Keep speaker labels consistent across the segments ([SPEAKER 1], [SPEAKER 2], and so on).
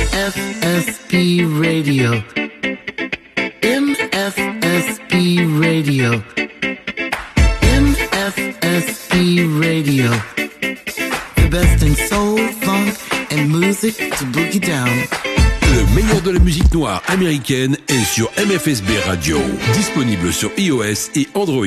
[SPEAKER 1] MFSB Radio. MFSB Radio. MFSB Radio. The best in soul, funk, and music to boogie down.
[SPEAKER 2] Le meilleur de la musique noire américaine est sur MFSB Radio. Disponible sur iOS et Android.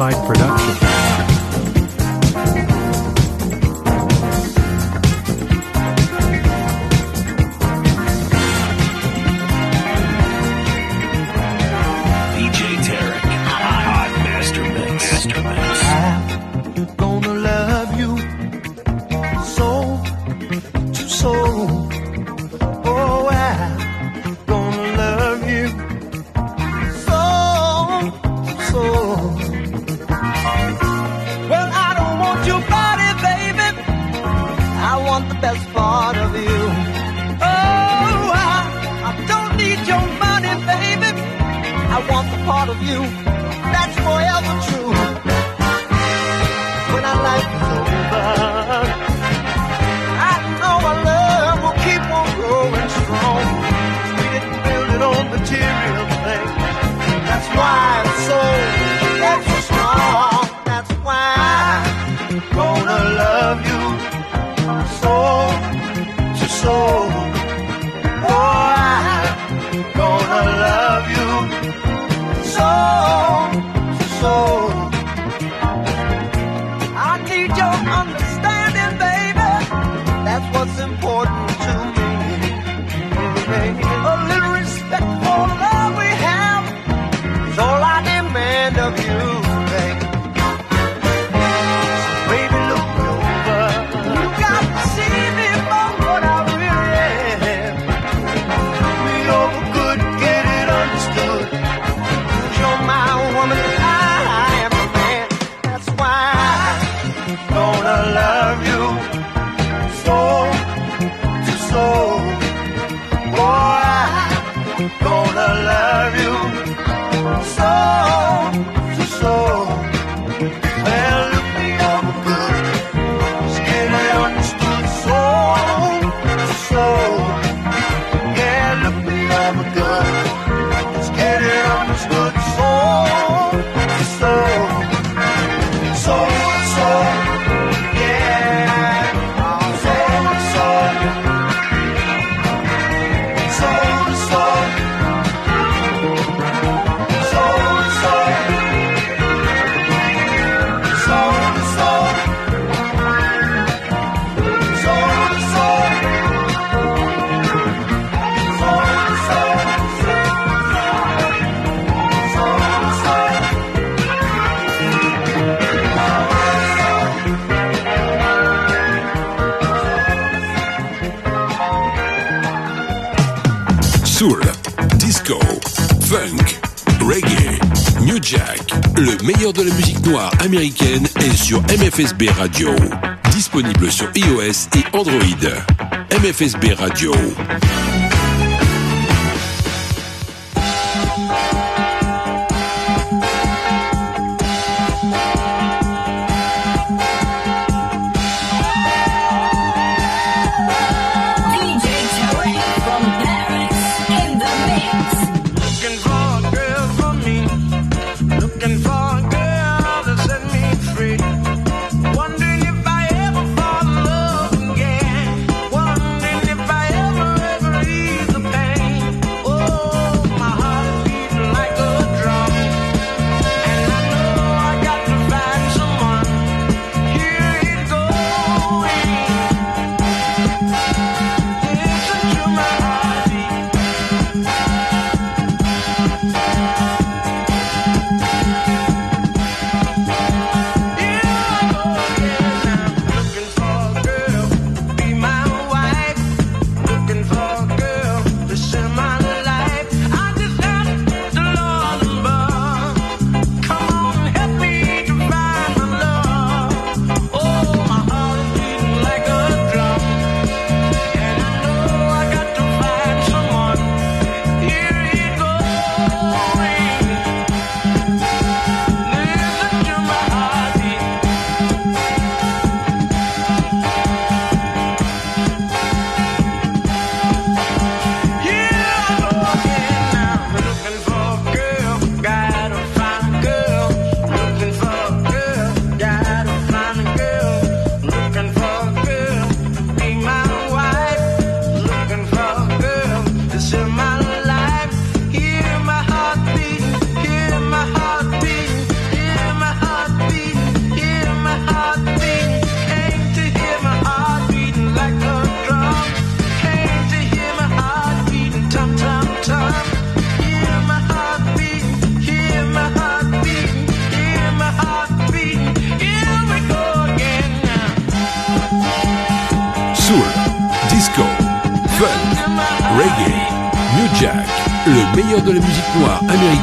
[SPEAKER 3] Side Production.
[SPEAKER 4] MFSB Radio. Disponible sur iOS et Android. MFSB Radio.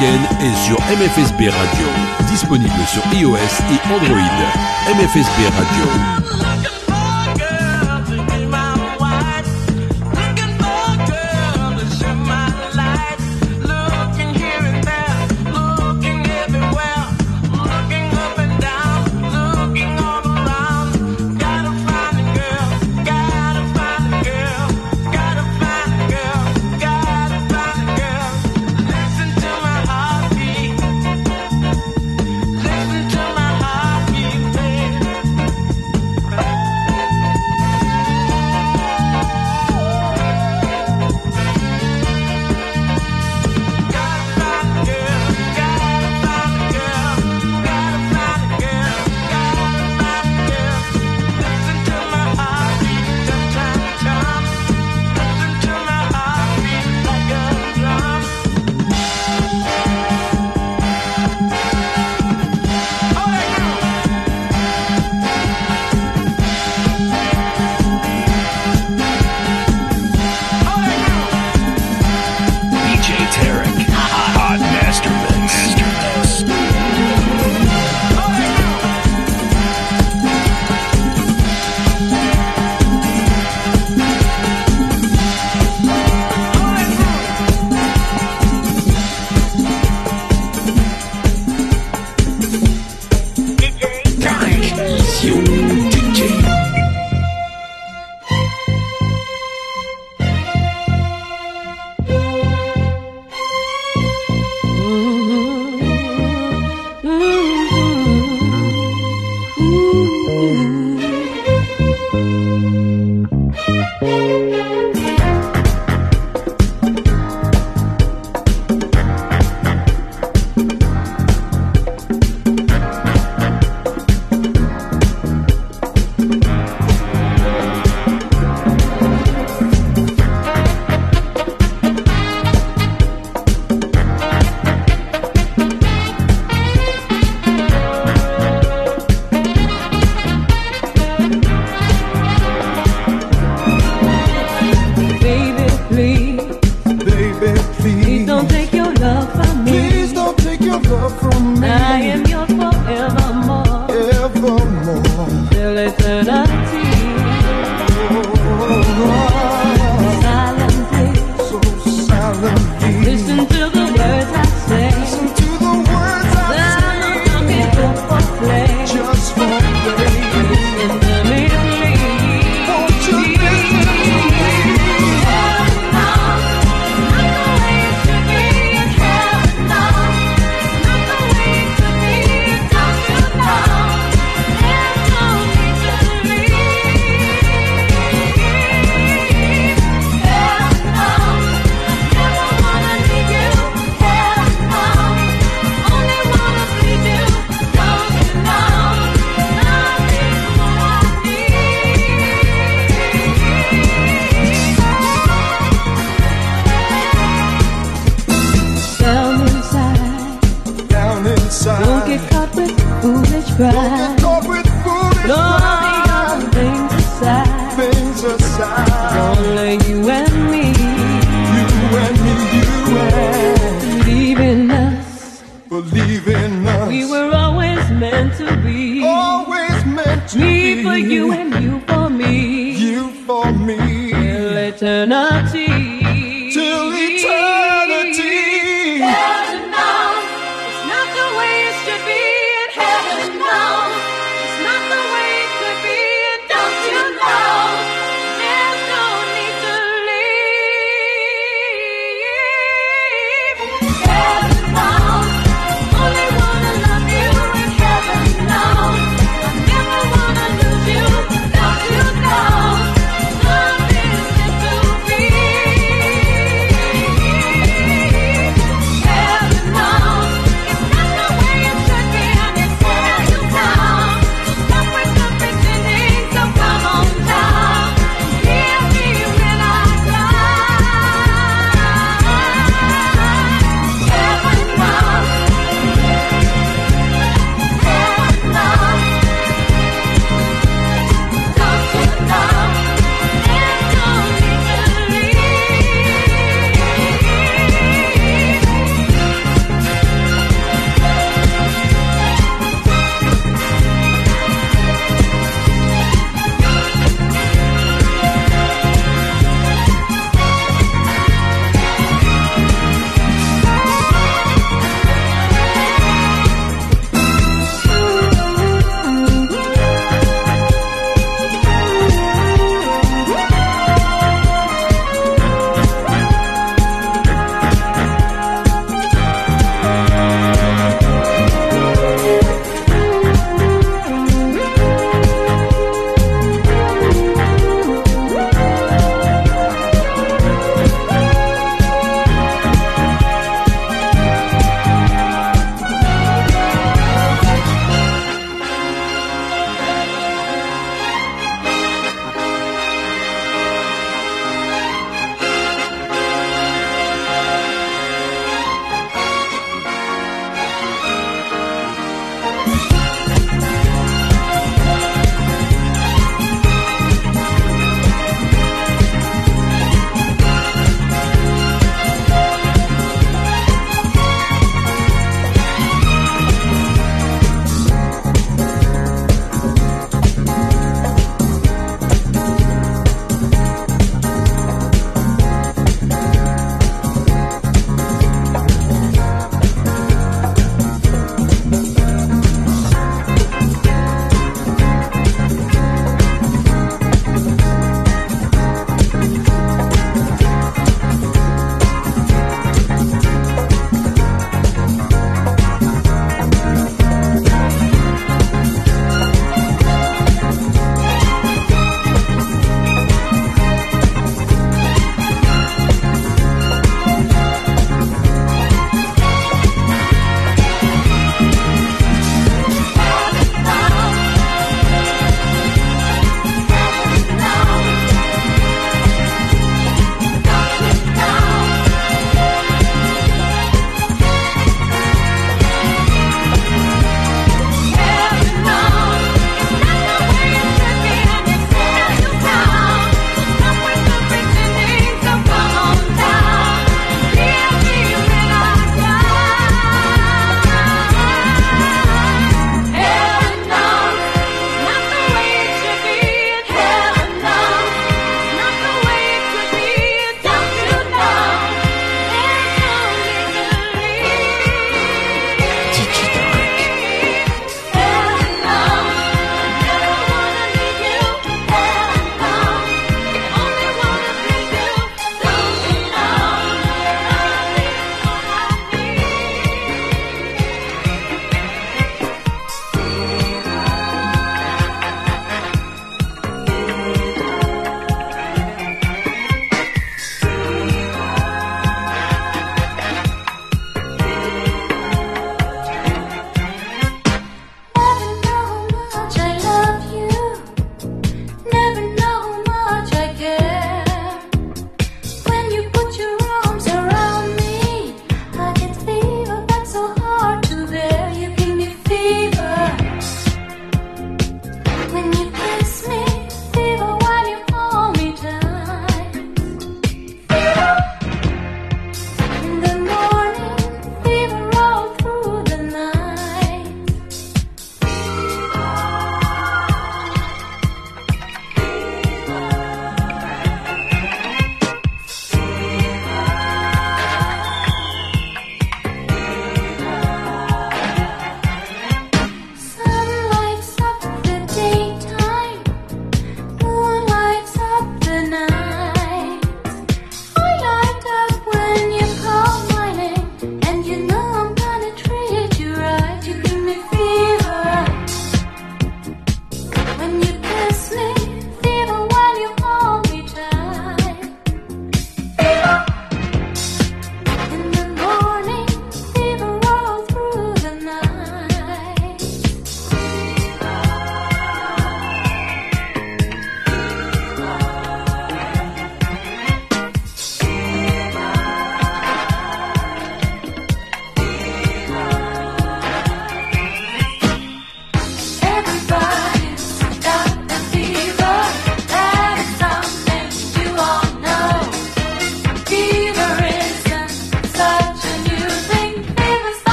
[SPEAKER 4] Américaine est sur MFSB Radio. Disponible sur iOS et Android. MFSB Radio.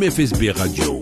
[SPEAKER 5] MFSB Radio.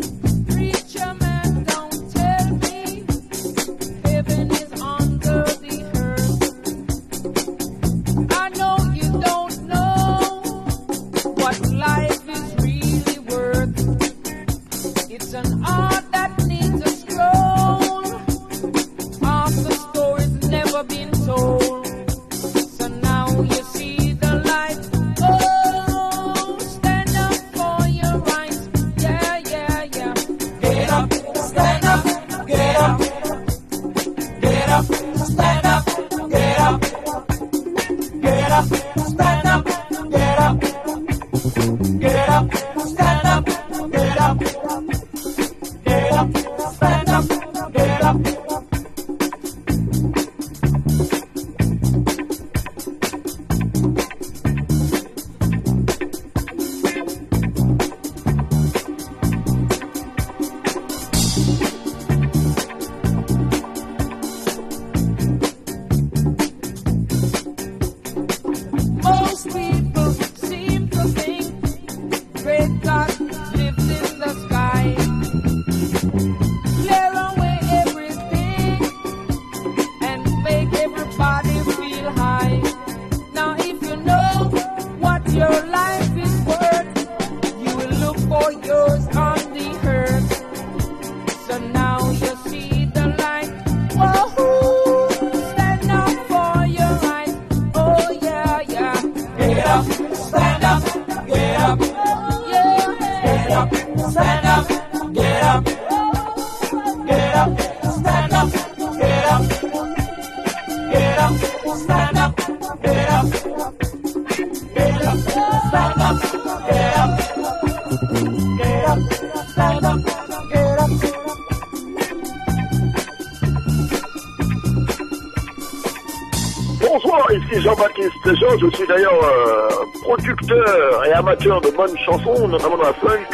[SPEAKER 6] bonnes chansons, notamment dans la funk.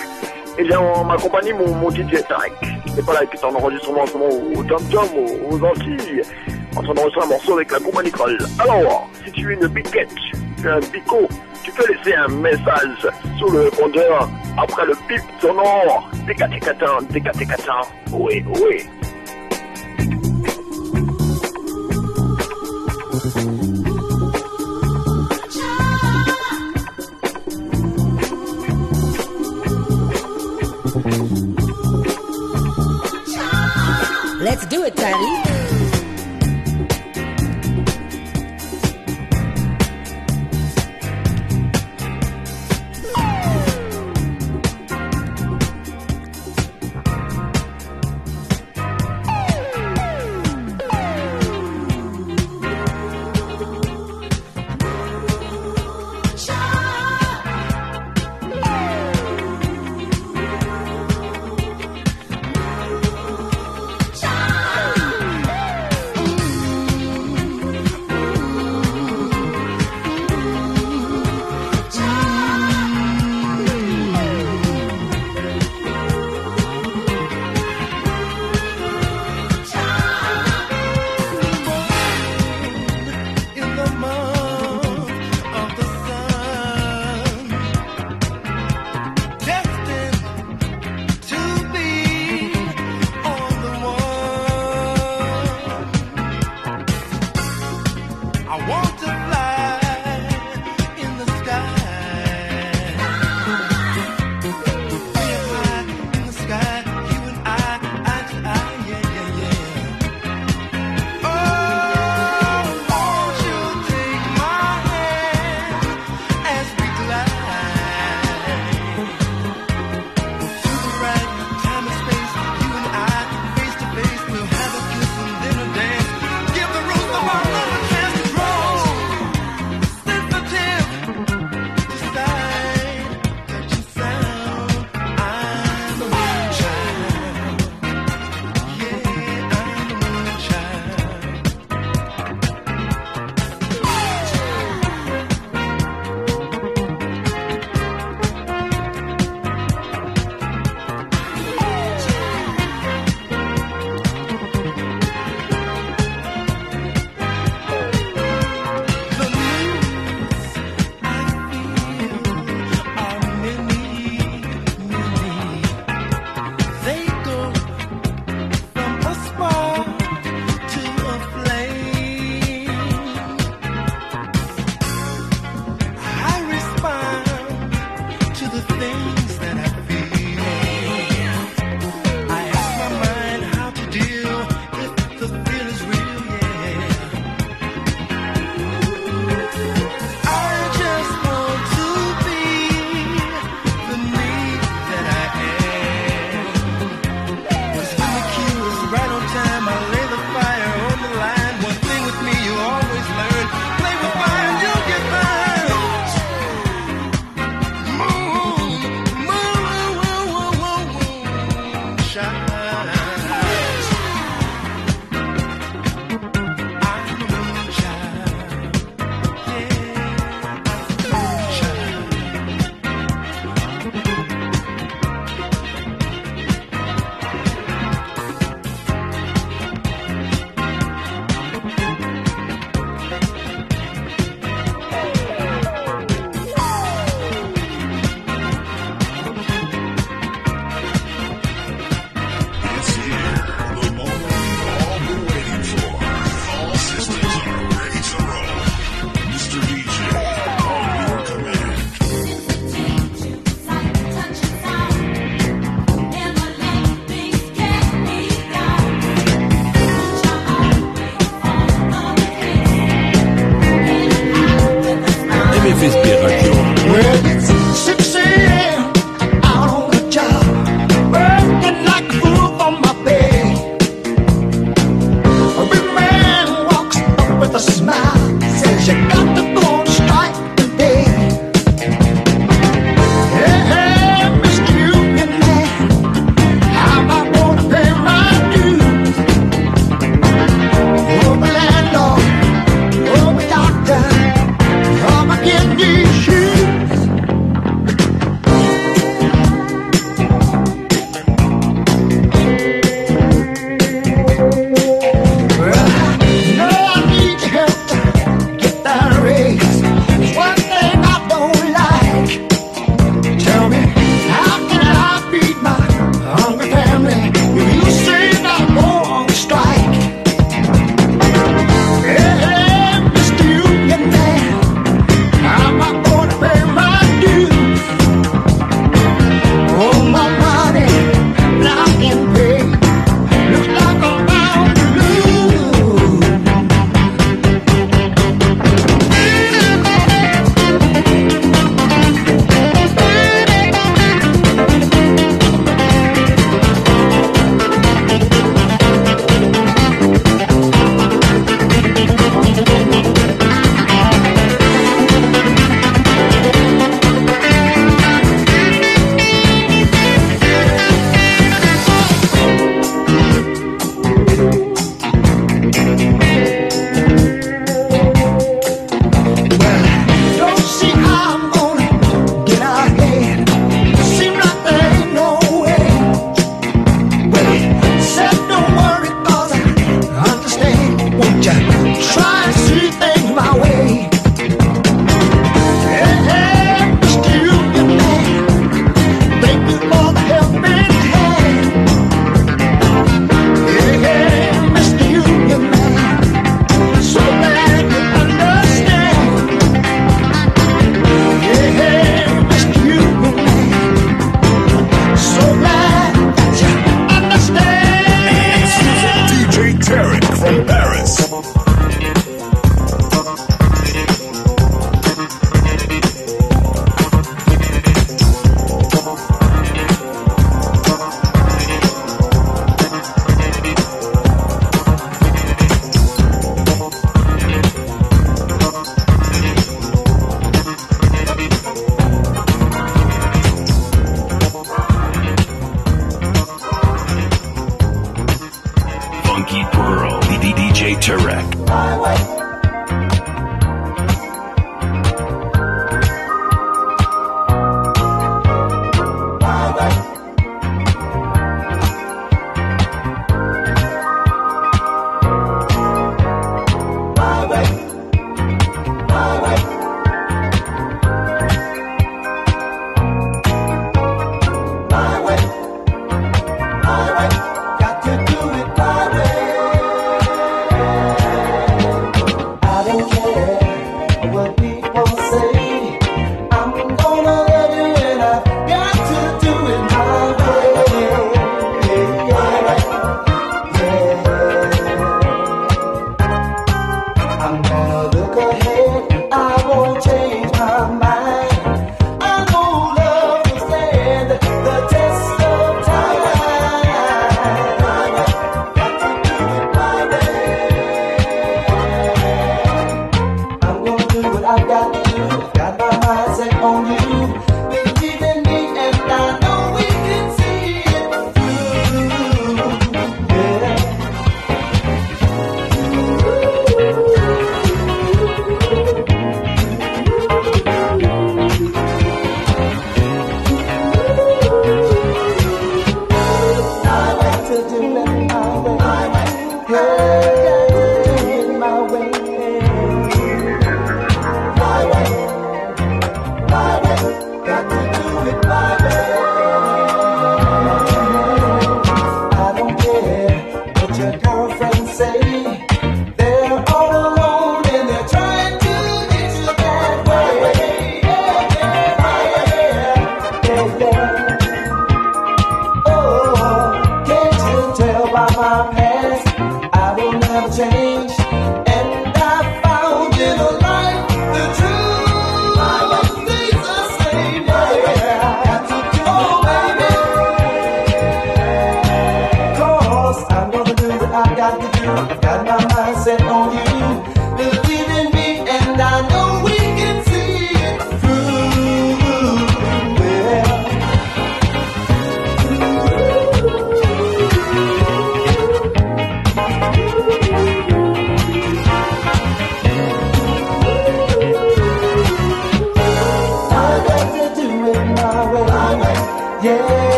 [SPEAKER 6] Et bien, en ma compagnie, mon, mon DJ Tarek. Il pas là, il est en enregistrement en ce moment au Tom Tom, aux, Antilles, en train d'enregistrer un morceau avec la compagnie Troll. Alors, si tu es une biquette, tu es un bico, tu peux laisser un message sur le répondeur après le pip sonore. Décatécatin, décatécatin, oui, oui.